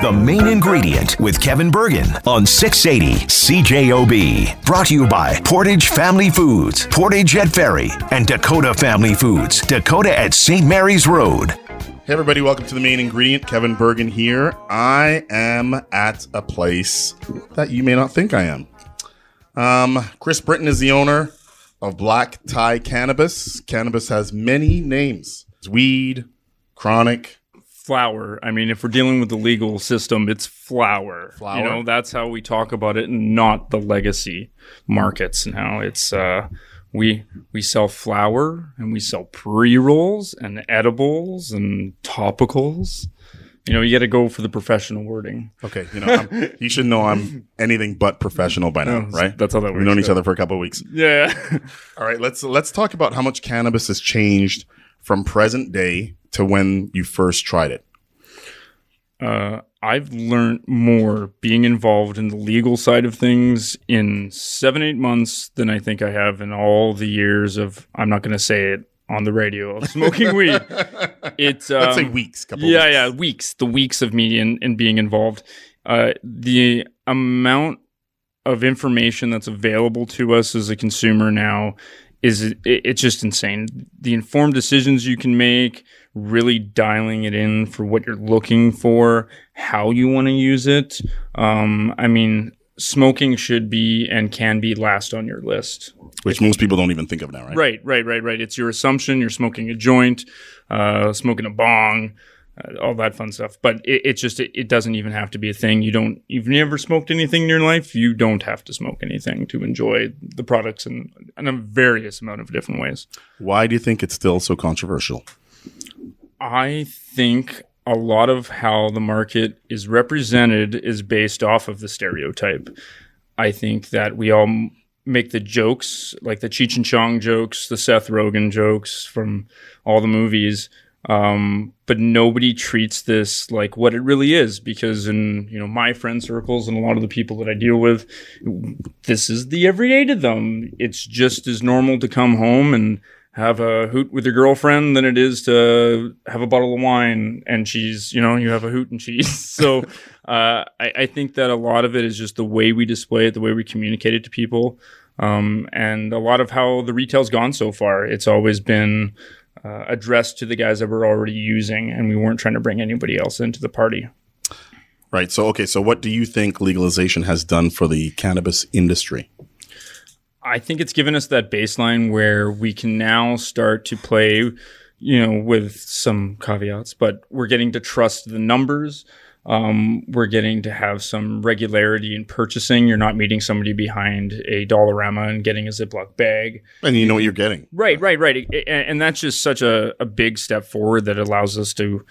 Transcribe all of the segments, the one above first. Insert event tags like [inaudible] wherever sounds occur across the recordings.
The main ingredient with Kevin Burgin on 680 CJOB. Brought to you by Portage Family Foods, Portage at Ferry, and Dakota Family Foods, Dakota at St. Mary's Road. Hey, everybody, welcome to the main ingredient. Kevin Burgin here. I am at a place that you may not think I am. Um, Chris Britton is the owner of Black Tie Cannabis. Cannabis has many names it's weed, chronic, flower. I mean, if we're dealing with the legal system, it's flower. Flower. You know, that's how we talk about it, and not the legacy markets. Now it's uh, we we sell flower and we sell pre rolls and edibles and topicals. You know, you got to go for the professional wording. Okay, you know, I'm, [laughs] you should know I'm anything but professional by now, Oh, right? that's how that We've known each other for a couple of weeks. Yeah. [laughs] All right, let's let's talk about how much cannabis has changed from present day to when you first tried it. uh, I've learned more being involved in the legal side of things in seven, eight months than I think I have in all the years of, I'm not going to say it on the radio, of [laughs] smoking weed. It's, um, Let's say weeks, couple. yeah, weeks. yeah, weeks, the weeks of me and, and being involved. Uh, the amount of information that's available to us as a consumer now is it, it's just insane. The informed decisions you can make, really dialing it in for what you're looking for, how you want to use it. Um, I mean, smoking should be and can be last on your list. which most people don't even think of now, right? Right, right, right, right. It's your assumption. You're smoking a joint, uh, smoking a bong, uh, all that fun stuff. But it, it's just it, it doesn't even have to be a thing. You don't. You've never smoked anything in your life. You don't have to smoke anything to enjoy the products in, in a various amount of different ways. Why do you think it's still so controversial? I think a lot of how the market is represented is based off of the stereotype. I think that we all m- make the jokes, like the Cheech and Chong jokes, the Seth Rogen jokes from all the movies, um, but nobody treats this like what it really is. Because in you know my friend circles and a lot of the people that I deal with, this is the everyday to them. It's just as normal to come home and have a hoot with your girlfriend than it is to have a bottle of wine and cheese. You know, you have a hoot and cheese. [laughs] So uh, I, I think that a lot of it is just the way we display it, the way we communicate it to people, um, and a lot of how the retail's gone so far. It's always been uh, addressed to the guys that we're already using, and we weren't trying to bring anybody else into the party. Right. So, okay. So, what do you think legalization has done for the cannabis industry? I think it's given us that baseline where we can now start to play, you know, with some caveats, but we're getting to trust the numbers. Um, we're getting to have some regularity in purchasing. You're not meeting somebody behind a Dollarama and getting a Ziploc bag. And you know what you're getting. Right, right, right. And that's just such a, a big step forward that allows us to,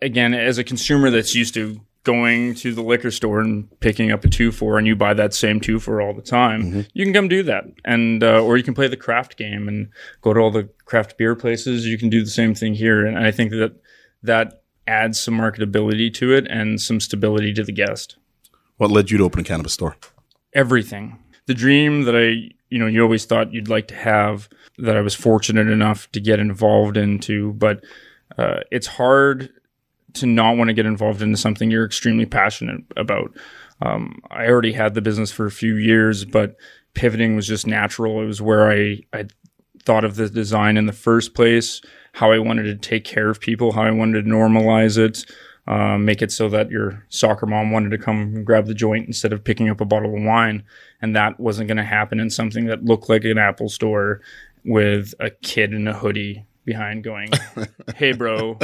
again, as a consumer that's used to going to the liquor store and picking up a two for, and you buy that same two for all the time, you can come do that, and uh, or you can play the craft game and go to all the craft beer places. You can do the same thing here, and I think that that adds some marketability to it and some stability to the guest What led you to open a cannabis store? everything. The dream that I, you know, you always thought you'd like to have that I was fortunate enough to get involved into, but uh, it's hard to not want to get involved into something you're extremely passionate about. Um, I already had the business for a few years, but pivoting was just natural. It was where I, I thought of the design in the first place, how I wanted to take care of people, how I wanted to normalize it, um, make it so that your soccer mom wanted to come grab the joint instead of picking up a bottle of wine. And that wasn't going to happen in something that looked like an Apple store with a kid in a hoodie behind going, [laughs] Hey, bro,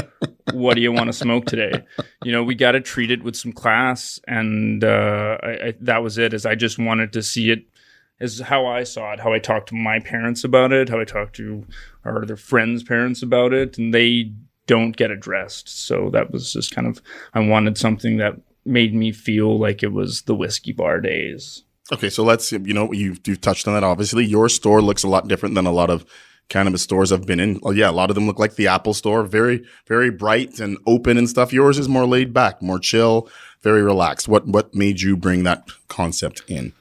what do you want to smoke today? You know, we got to treat it with some class. And uh, I, I, that was it, is I just wanted to see it is how I saw it, how I talked to my parents about it, how I talked to our other friends' parents about it, and they don't get addressed. So that was just kind of I wanted something that made me feel like it was the whiskey bar days. Okay, so let's you know you've you've touched on that. Obviously, your store looks a lot different than a lot of cannabis stores I've been in. Well, yeah, a lot of them look like the Apple store, very very bright and open and stuff. Yours is more laid back, more chill, very relaxed. What what made you bring that concept in?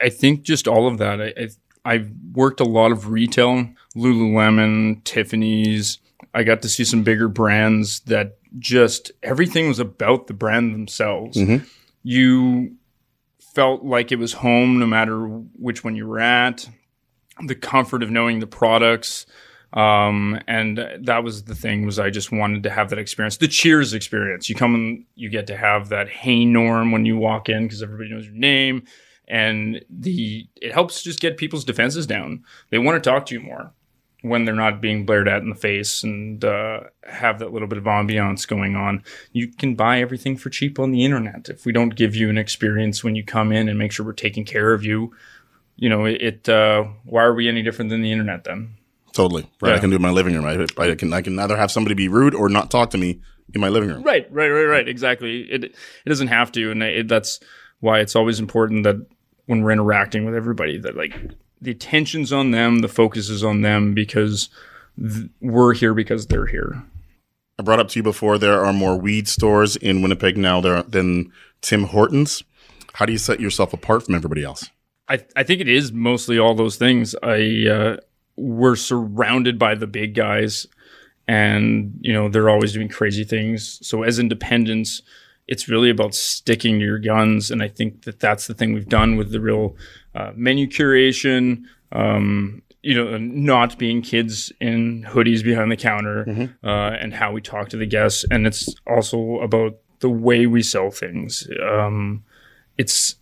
I- think just all of that. I, I I've worked a lot of retail, Lululemon, Tiffany's, I got to see some bigger brands that just everything was about the brand themselves. You felt like it was home no matter which one you were at. The comfort of knowing the products. Um, and that was the thing was I just wanted to have that experience. The Cheers experience. You come and you get to have that hey norm when you walk in because everybody knows your name. And the it helps just get people's defenses down. They want to talk to you more when they're not being blared at in the face and uh, have that little bit of ambiance going on. You can buy everything for cheap on the internet. If we don't give you an experience when you come in and make sure we're taking care of you, you know, it. it uh, why are we any different than the internet then? Totally. Right. Yeah. I can do it in my living room. I, I can I can either have somebody be rude or not talk to me in my living room. Right, right, right, right. Exactly. It it doesn't have to, and it, that's why it's always important that when we're interacting with everybody, that like the attention's on them, the focus is on them because th- we're here because they're here. I brought up to you before there are more weed stores in Winnipeg now there than Tim Hortons. How do you set yourself apart from everybody else? I I think it is mostly all those things. I uh, we're surrounded by the big guys, and you know they're always doing crazy things. So as independents, it's really about sticking to your guns, and I think that that's the thing we've done with the real uh, menu curation. Um, you know, not being kids in hoodies behind the counter, uh, and how we talk to the guests, and it's also about the way we sell things. Um, it's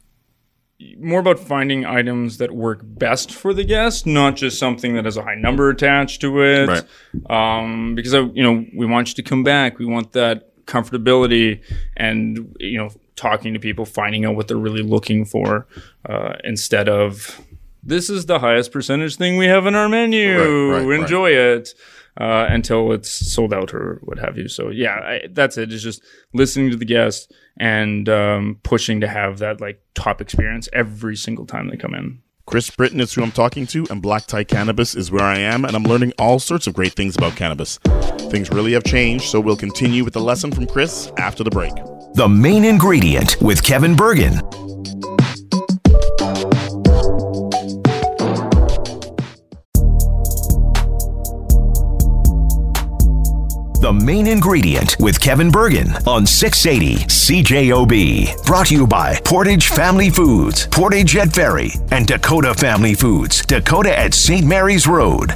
more about finding items that work best for the guest, not just something that has a high number attached to it. Right. Um, because uh, you know we want you to come back. We want that comfortability, and you know talking to people, finding out what they're really looking for, uh, instead of this is the highest percentage thing we have in our menu. Right, right, right. Enjoy it. Uh, until it's sold out or what have you. So yeah, I, that's it. It's just listening to the guests and um, pushing to have that like top experience every single time they come in. Chris Britton is who I'm talking to, and Black Tie Cannabis is where I am, and I'm learning all sorts of great things about cannabis. Things really have changed, so we'll continue with the lesson from Chris after the break. The main ingredient with Kevin Burgin. The main ingredient with Kevin Burgin on 680 CJOB. Brought to you by Portage Family Foods, Portage at Ferry, and Dakota Family Foods, Dakota at St. Mary's Road.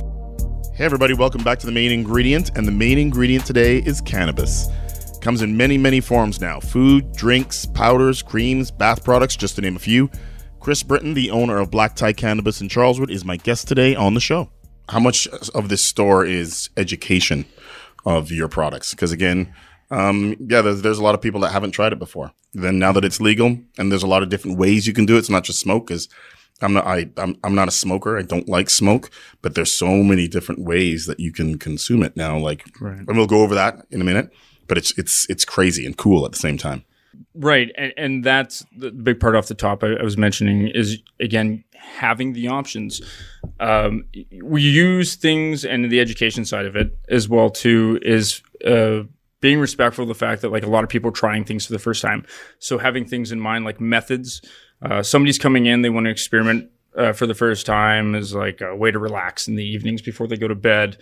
Hey, everybody, welcome back to the main ingredient. And the main ingredient today is cannabis. Comes in many, many forms now food, drinks, powders, creams, bath products, just to name a few. Chris Britton, the owner of Black Tie Cannabis in Charleswood, is my guest today on the show. How much of this store is education of your products? Because again, um, yeah, there's, there's a lot of people that haven't tried it before. Then now that it's legal, and there's a lot of different ways you can do it. It's not just smoke. Because I'm not I I'm, I'm not a smoker. I don't like smoke, but there's so many different ways that you can consume it now. Like, and we'll go over that in a minute. But it's it's it's crazy and cool at the same time. Right, and, and that's the big part off the top I, I was mentioning is again having the options. Um, we use things and the education side of it as well too is uh, being respectful of the fact that like a lot of people are trying things for the first time. So having things in mind like methods. Uh, somebody's coming in, they want to experiment uh, for the first time is like a way to relax in the evenings before they go to bed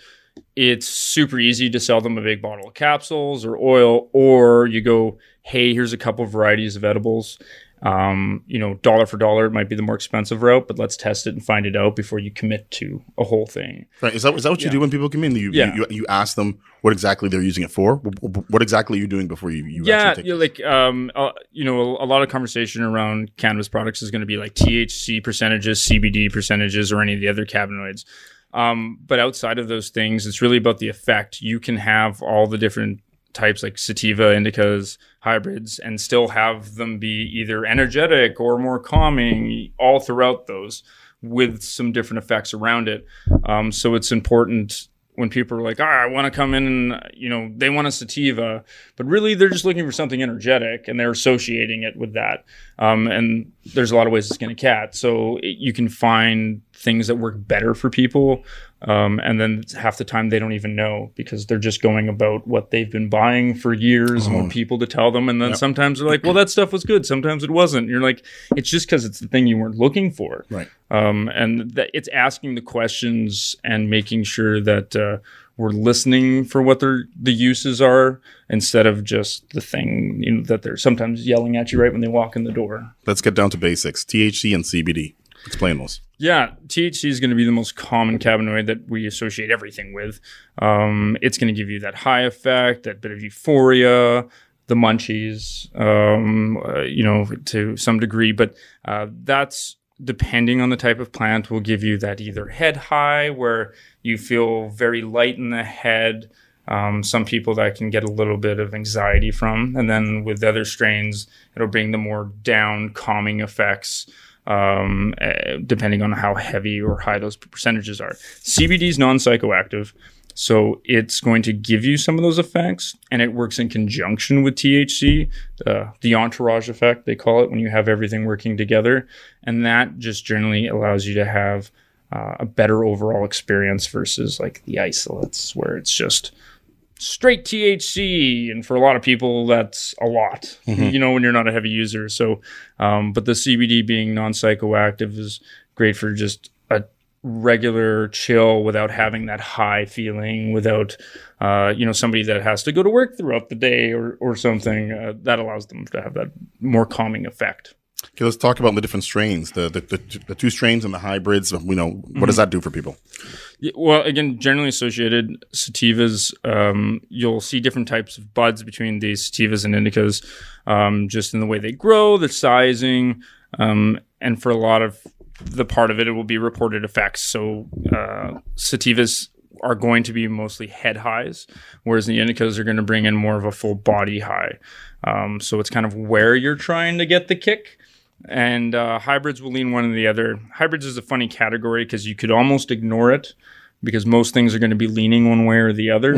it's super easy to sell them a big bottle of capsules or oil, or you go, hey, here's a couple varieties of edibles. Um, you know, dollar for dollar, it might be the more expensive route, but let's test it and find it out before you commit to a whole thing. Right? Is that is that what you do when people come in? You, Yeah. you you ask them what exactly they're using it for. What exactly are you doing before you you yeah, actually take yeah, like um, uh, you know, a, a lot of conversation around cannabis products is going to be like THC percentages, CBD percentages, or any of the other cannabinoids. Um, but outside of those things, it's really about the effect. You can have all the different types like sativa, indicas, hybrids, and still have them be either energetic or more calming all throughout those with some different effects around it. Um, so it's important when people are like, ah, I want to come in and, you know, they want a sativa, but really they're just looking for something energetic and they're associating it with that. Um, and there's a lot of ways to skin a cat. So it, you can find things that work better for people Um, and then half the time they don't even know because they're just going about what they've been buying for years and want people to tell them. And then sometimes they're like, well, that stuff was good. Sometimes it wasn't. You're like, it's just because it's the thing you weren't looking for. Right. Um, and that it's asking the questions and making sure that uh, we're listening for what their the uses are instead of just the thing you know, that they're sometimes yelling at you right when they walk in the door. Let's get down to basics. THC and CBD. Explain those. Yeah, THC is going to be the most common cannabinoid that we associate everything with. Um, it's going to give you that high effect, that bit of euphoria, the munchies, um, uh, you know, to some degree. But uh, that's depending on the type of plant, will give you that either head high, where you feel very light in the head. Um, some people that can get a little bit of anxiety from, and then with other strains, it'll bring the more down, calming effects um, uh, depending on how heavy or high those percentages are. CBD is non psychoactive. So it's going to give you some of those effects, and it works in conjunction with THC, uh, the entourage effect they call it when you have everything working together, and that just generally allows you to have uh, a better overall experience versus like the isolates where it's just straight THC, and for a lot of people, that's a lot. You know, when you're not a heavy user. So, um, but the CBD being non psychoactive is great for just a regular chill without having that high feeling, without uh, you know somebody that has to go to work throughout the day or or something. Uh, that allows them to have that more calming effect. Okay, let's talk about the different strains, the the, the, the two strains and the hybrids. You know, what does that do for people? Yeah, well, again, generally associated sativas, um, you'll see different types of buds between these sativas and indicas, um, just in the way they grow, the sizing, um, and for a lot of the part of it, it will be reported effects. So uh, sativas are going to be mostly head highs, whereas the indicas are going to bring in more of a full body high. Um, so it's kind of where you're trying to get the kick and uh, hybrids will lean one or the other. Hybrids is a funny category because you could almost ignore it because most things are going to be leaning one way or the other.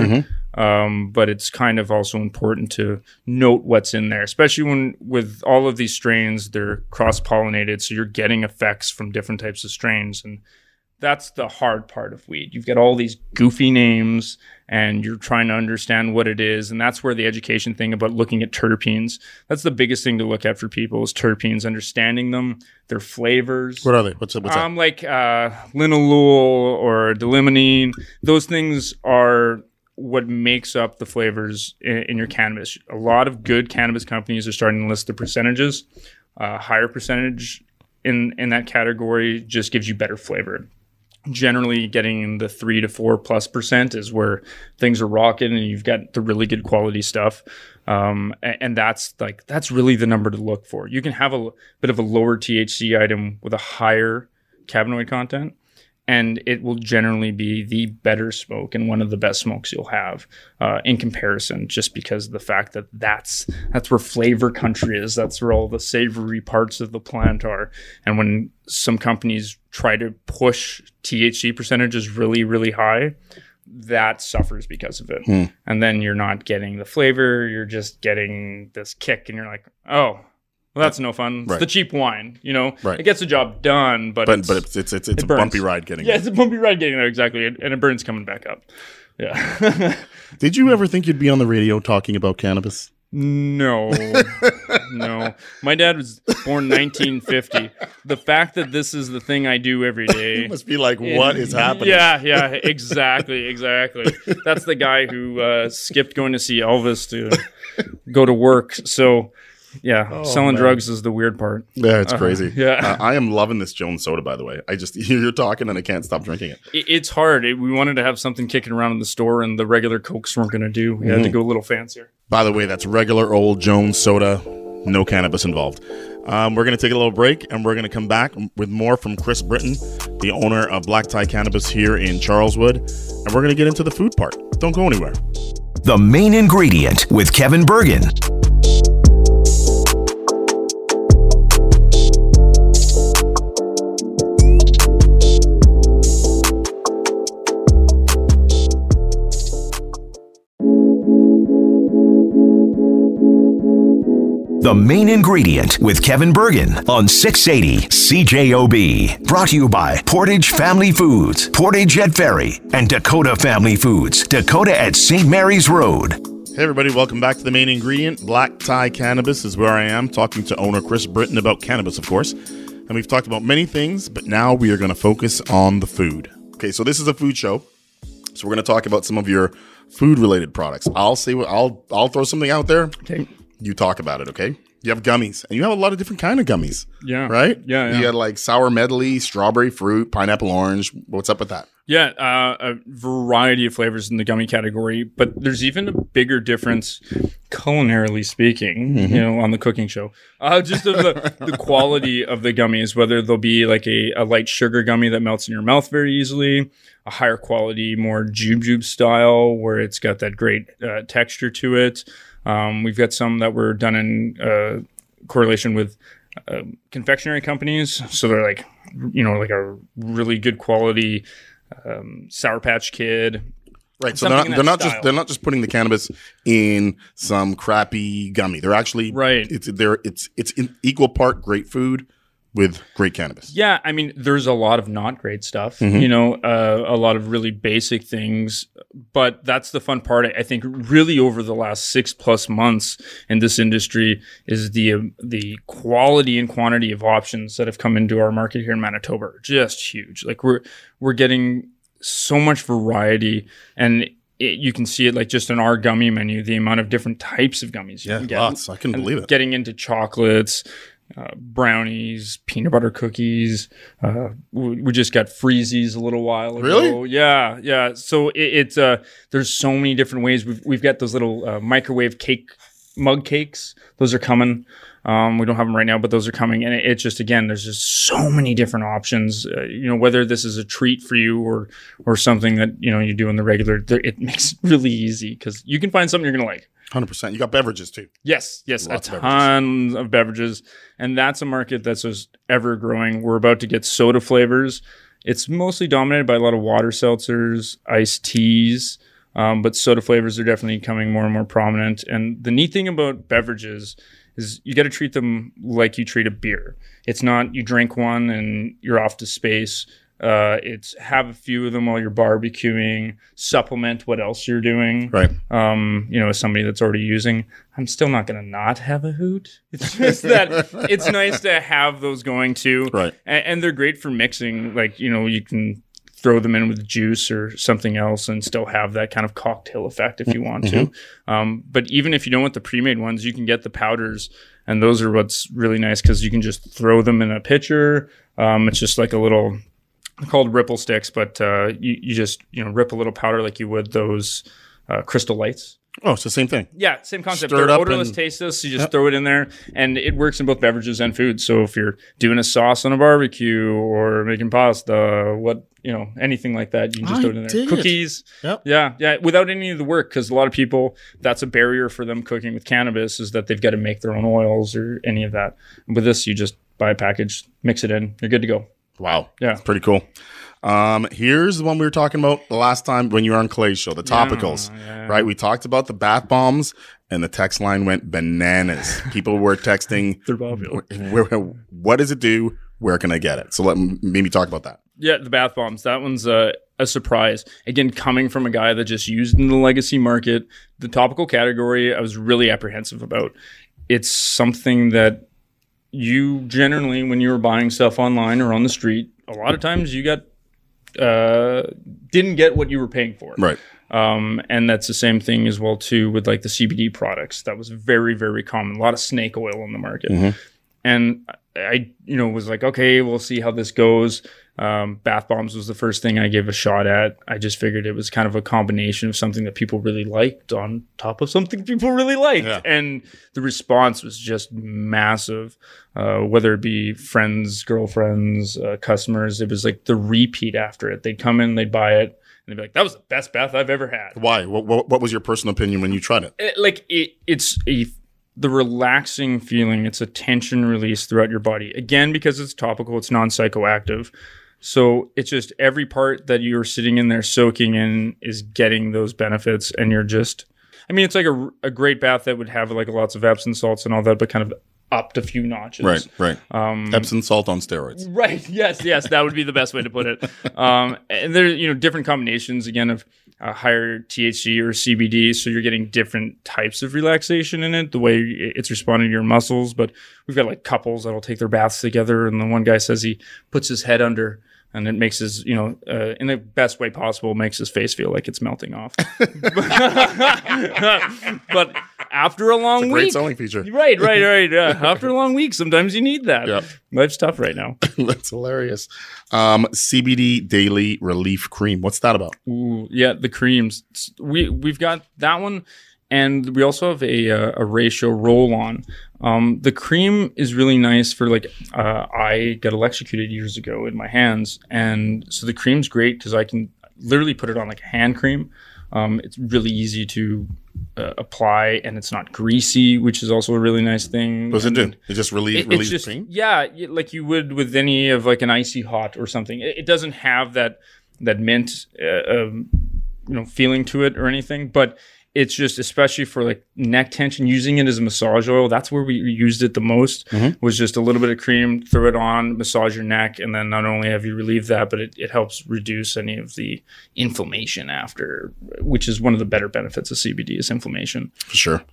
Um, but it's kind of also important to note what's in there, especially when with all of these strains, they're cross pollinated. So you're getting effects from different types of strains. And that's the hard part of weed. You've got all these goofy names and you're trying to understand what it is. And that's where the education thing about looking at terpenes, that's the biggest thing to look at for people is terpenes, understanding them, their flavors. What are they? What's what's Um, like uh, linalool or d-limonene, those things are what makes up the flavors in, in your cannabis. A lot of good cannabis companies are starting to list the percentages. Uh, higher percentage in in that category just gives you better flavor. Generally, getting in the three to four plus percent is where things are rocking, and you've got the really good quality stuff. Um, a- and, that's like that's really the number to look for. You can have a bit of a lower THC item with a higher cannabinoid content, and it will generally be the better smoke and one of the best smokes you'll have uh, in comparison just because of the fact that that's that's where flavor country is. That's where all the savory parts of the plant are. And when some companies try to push thc percentages really really high that suffers because of it. And then you're not getting the flavor. You're just getting this kick and you're like oh well, that's no fun. It's Right. the cheap wine, you know. Right. It gets the job done, but but it's, but it's it's it's, it's a burns. bumpy ride getting. There. Yeah, there. it's a bumpy ride getting there exactly, and, and it burns coming back up. Yeah. [laughs] Did you ever think you'd be on the radio talking about cannabis? no, [laughs] no. My dad was born 1950. The fact that this is the thing I do every day. [laughs] It must be like, what is happening? Yeah, yeah, exactly, exactly. That's the guy who uh, skipped going to see Elvis to go to work. So, yeah, selling Oh, man. drugs is the weird part. Yeah, it's crazy. yeah. Uh, I am loving this Jones soda, by the way. I just [laughs] you're talking and I can't stop drinking it. It- It's hard. It- we wanted to have something kicking around in the store, and the regular Cokes weren't going to do. We had Mm-hmm. to go a little fancier. By the way, that's regular old Jones soda, no cannabis involved. Um, we're going to take a little break and we're going to come back with more from Chris Britton, the owner of Black Tie Cannabis here in Charleswood. And we're going to get into the food part. Don't go anywhere. The main ingredient with Kevin Burgin. The main ingredient with Kevin Burgin on 680 CJOB. Brought to you by Portage Family Foods, Portage at Ferry, and Dakota Family Foods, Dakota at St. Mary's Road. Hey, everybody, welcome back to the main ingredient. Black Tie Cannabis is where I am, talking to owner Chris Britton about cannabis, of course. And we've talked about many things, but now we are going to focus on the food. Okay, so this is a food show. So we're going to talk about some of your food related products. I'll say what I'll I'll throw something out there. Okay. You talk about it, okay? You have gummies, and you have a lot of different kind of gummies. Yeah. Right? Yeah, yeah. You got like sour medley, strawberry fruit, pineapple orange. What's up with that? Yeah, uh, a variety of flavors in the gummy category, but there's even a bigger difference, culinarily speaking, you know, on the cooking show. Uh, just the, the [laughs] quality of the gummies, whether they'll be like a, a light sugar gummy that melts in your mouth very easily, a higher quality, more jube jube style, where it's got that great uh, texture to it. Um, we've got some that were done in uh, correlation with uh, confectionery companies. So they're like, you know, like a really good quality um, Sour Patch Kid. Right. So they're not, they're not just they're not just putting the cannabis in some crappy gummy. They're actually Right. It's they're it's it's in equal part great food with great cannabis. Yeah, I mean, there's a lot of not great stuff, you know, uh, a lot of really basic things, but that's the fun part. I think really over the last six plus months in this industry is the um, the quality and quantity of options that have come into our market here in Manitoba are just huge. Like we're we're getting so much variety and. It, you can see it like just in our gummy menu, the amount of different types of gummies you Yeah, can get lots. I couldn't believe it. getting into chocolates, uh, brownies, peanut butter cookies. Uh, we, we just got freezies a little while ago. Really? Yeah, yeah. So it, it's uh, there's so many different ways. We've we've got those little uh, microwave cake mug cakes. Those are coming. Um, we don't have them right now, but those are coming. And it, it's just again, there's just so many different options. Uh, you know, whether this is a treat for you or or something that you know you do in the regular, it [laughs] makes it really easy because you can find something you're gonna like. Hundred percent. You got beverages too. Yes, yes, Lots a of ton of beverages, and that's a market that's just ever growing. We're about to get soda flavors. It's mostly dominated by a lot of water seltzers, iced teas, um, but soda flavors are definitely becoming more and more prominent. And the neat thing about beverages is you got to treat them like you treat a beer. It's not you drink one and you're off to space. Uh, it's have a few of them while you're barbecuing, supplement what else you're doing Right. um, you know, as somebody that's already using, I'm still not going to not have a hoot. [laughs] It's just that it's nice to have those going too. Right. And, and they're great for mixing. Like, you know, you can throw them in with juice or something else and still have that kind of cocktail effect if you want to. Um, but even if you don't want the pre-made ones, you can get the powders. And those are what's really nice because you can just throw them in a pitcher. Um, it's just like a little called ripple sticks, but uh, you, you just you know rip a little powder like you would those uh, crystal lights. Oh, it's the same thing. Yeah, same concept. Stir it They're up odorless, and- tasteless. You just throw it in there, and it works in both beverages and food. So if you're doing a sauce on a barbecue or making pasta, what you know, anything like that, you can just I throw it in there. dig it. Cookies. Yep. Yeah, yeah, without any of the work, because a lot of people that's a barrier for them cooking with cannabis is that they've got to make their own oils or any of that. With this, you just buy a package, mix it in, you're good to go. Wow. Yeah. It's pretty cool. Um, here's the one we were talking about the last time when you were on Clay's show, the topicals. Right? We talked about the bath bombs and the text line went bananas. People were texting [laughs] They're where, what does it do? Where can I get it? So let me maybe talk about that. Yeah, the bath bombs. That one's a, a surprise. Again, coming from a guy that just used in the legacy market, the topical category, I was really apprehensive about. It's something that you generally, when you were buying stuff online or on the street, a lot of times you got uh, didn't get what you were paying for. Right. Um, and that's the same thing as well too with like the CBD products. That was very very common. A lot of snake oil in the market. And I, you know, was like, okay, we'll see how this goes. Um, bath bombs was the first thing I gave a shot at. I just figured it was kind of a combination of something that people really liked on top of something people really liked. Yeah. And the response was just massive. Uh, whether it be friends, girlfriends, uh, customers, it was like the repeat after it. They'd come in, they'd buy it, and they'd be like, that was the best bath I've ever had Why? What, what, what was your personal opinion when you tried it? it- like it, it's a the relaxing feeling. It's a tension release throughout your body. Again, because it's topical, it's non psychoactive. So it's just every part that you're sitting in there soaking in is getting those benefits, and you're just I mean, it's like a, a great bath that would have like lots of Epsom salts and all that, but kind of upped a few notches. Right, right. Um, Epsom salt on steroids. Right. Yes. Yes. That would be the best way to put it. [laughs] Um, and there, you know, different combinations again of uh, higher THC or CBD, so you're getting different types of relaxation in it. The way it's responding to your muscles. But we've got like couples that'll take their baths together, and the one guy says he puts his head under and it makes his, you know, uh, in the best way possible, makes his face feel like it's melting off. [laughs] [laughs] but after a long a week, great selling feature. Right, right, [laughs] right. Yeah. after a long week, sometimes you need that. Yep. Life's tough right now. That's hilarious. Um, CBD Daily Relief Cream. What's that about? Ooh, yeah, the creams. We we've got that one and we also have a, uh, a ratio roll on. Um, the cream is really nice for like, uh, I got electrocuted years ago in my hands. And so the cream's great because I can literally put it on like hand cream. Um, it's really easy to uh, apply and it's not greasy, which is also a really nice thing. What does it do? It just relieve, it, just, cream? Yeah, like you would with any of like an icy hot or something. It, it doesn't have that, that mint, uh, um, you know, feeling to it or anything, but it's just especially for like neck tension using it as a massage oil that's where we used it the most mm-hmm. was just a little bit of cream throw it on massage your neck and then not only have you relieved that but it, it helps reduce any of the inflammation after which is one of the better benefits of cbd is inflammation for sure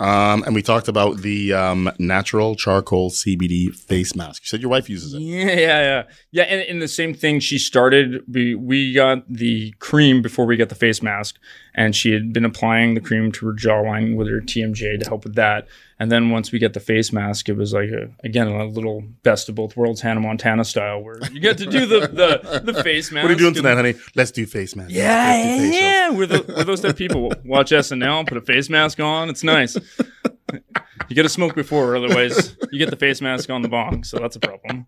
um, and we talked about the um, natural charcoal CBD face mask. You said your wife uses it. Yeah, yeah, yeah. Yeah, and, and the same thing, she started, we, we got the cream before we got the face mask, and she had been applying the cream to her jawline with her TMJ to help with that. And then once we get the face mask, it was like, a, again, a little best of both worlds, Hannah Montana style, where you get to do the, the, the face mask. What are you doing tonight, honey? Let's do face mask. Yeah, yeah. We're, the, we're those type of people. Watch SNL, put a face mask on. It's nice. You get to smoke before, otherwise you get the face mask on the bong. So that's a problem.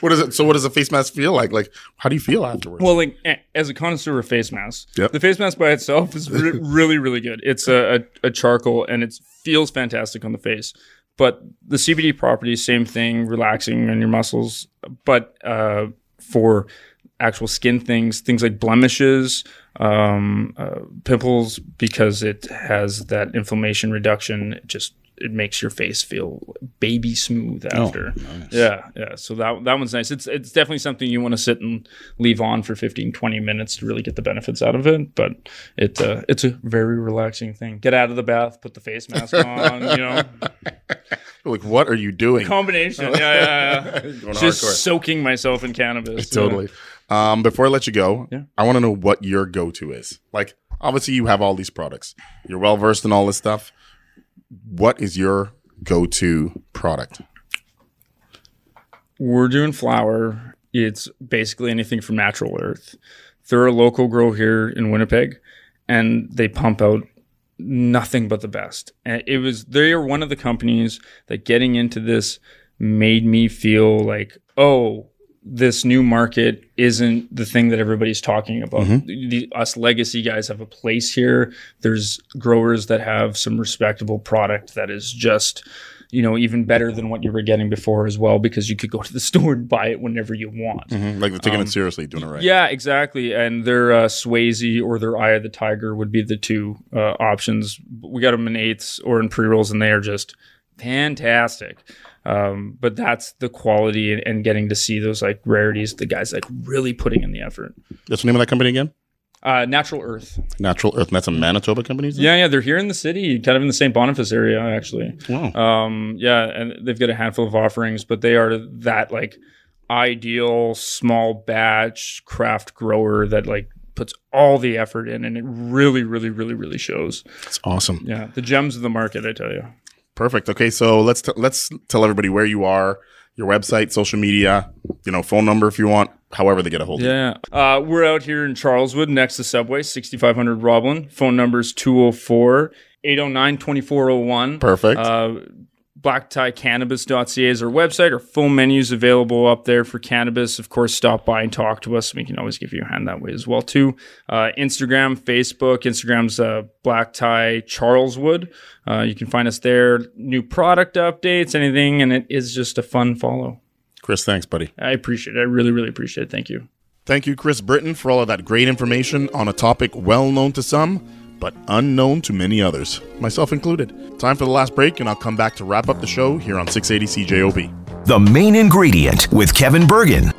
What is it? So, what does a face mask feel like? Like, how do you feel afterwards? Well, like as a connoisseur of face masks, yep. the face mask by itself is re- [laughs] really, really good. It's a, a, a charcoal and it feels fantastic on the face. But the CBD properties, same thing, relaxing on your muscles. But uh, for actual skin things, things like blemishes, um, uh, pimples, because it has that inflammation reduction. It just it makes your face feel baby smooth oh, after. Oh, nice. Yeah, yeah. So that that one's nice. It's it's definitely something you want to sit and leave on for 15 20 minutes to really get the benefits out of it, but it uh, it's a very relaxing thing. Get out of the bath, put the face mask on, you know. [laughs] Like what are you doing? Combination. Yeah, yeah, yeah. [laughs] Just hardcore. soaking myself in cannabis. Totally. Yeah. Um, before I let you go, yeah. I want to know what your go-to is. Like obviously you have all these products. You're well versed in all this stuff what is your go-to product? We're doing flower. It's basically anything from natural earth. They're a local grow here in Winnipeg, and they pump out nothing but the best. And it was they are one of the companies that getting into this made me feel like, oh, this new market isn't the thing that everybody's talking about. Mm-hmm. The, us legacy guys have a place here. There's growers that have some respectable product that is just, you know, even better than what you were getting before as well, because you could go to the [laughs] store and buy it whenever you want. Mm-hmm. Like they're taking um, it seriously, doing it right. Yeah, exactly. And their uh, Swayze or their Eye of the Tiger would be the two uh, options. We got them in eighths or in pre rolls, and they are just fantastic. Um, but that's the quality and, and, getting to see those like rarities, the guys like really putting in the effort. What's the name of that company again? Uh, Natural Earth. Natural Earth. And that's a Manitoba company? Yeah, yeah. They're here in the city, kind of in the St. Boniface area, actually. Wow. Um, yeah, and they've got a handful of offerings, but they are that like ideal small batch craft grower that like puts all the effort in and it really, really, really, really shows. It's awesome. Yeah. The gems of the market, I tell you. Perfect. Okay, so let's t- let's tell everybody where you are, your website, social media, you know, phone number if you want, however they get a hold yeah. of you. Yeah. Uh, we're out here in Charleswood next to Subway, 6500 Roblin. Phone number is 204 809 2401. Perfect. Uh, blacktiecannabis.ca is our website. Our full menus available up there for cannabis. Of course, stop by and talk to us. We can always give you a hand that way as well too. Uh, Instagram, Facebook. Instagram's uh, Black Tie Charleswood. Uh, you can find us there. New product updates, anything, and it is just a fun follow. Chris, thanks, buddy. I appreciate it. I really, really appreciate it. Thank you. Thank you, Chris Britton, for all of that great information on a topic well known to some but unknown to many others, myself included. Time for the last break, and I'll come back to wrap up the show here on 680 CJOB. The main ingredient with Kevin Burgin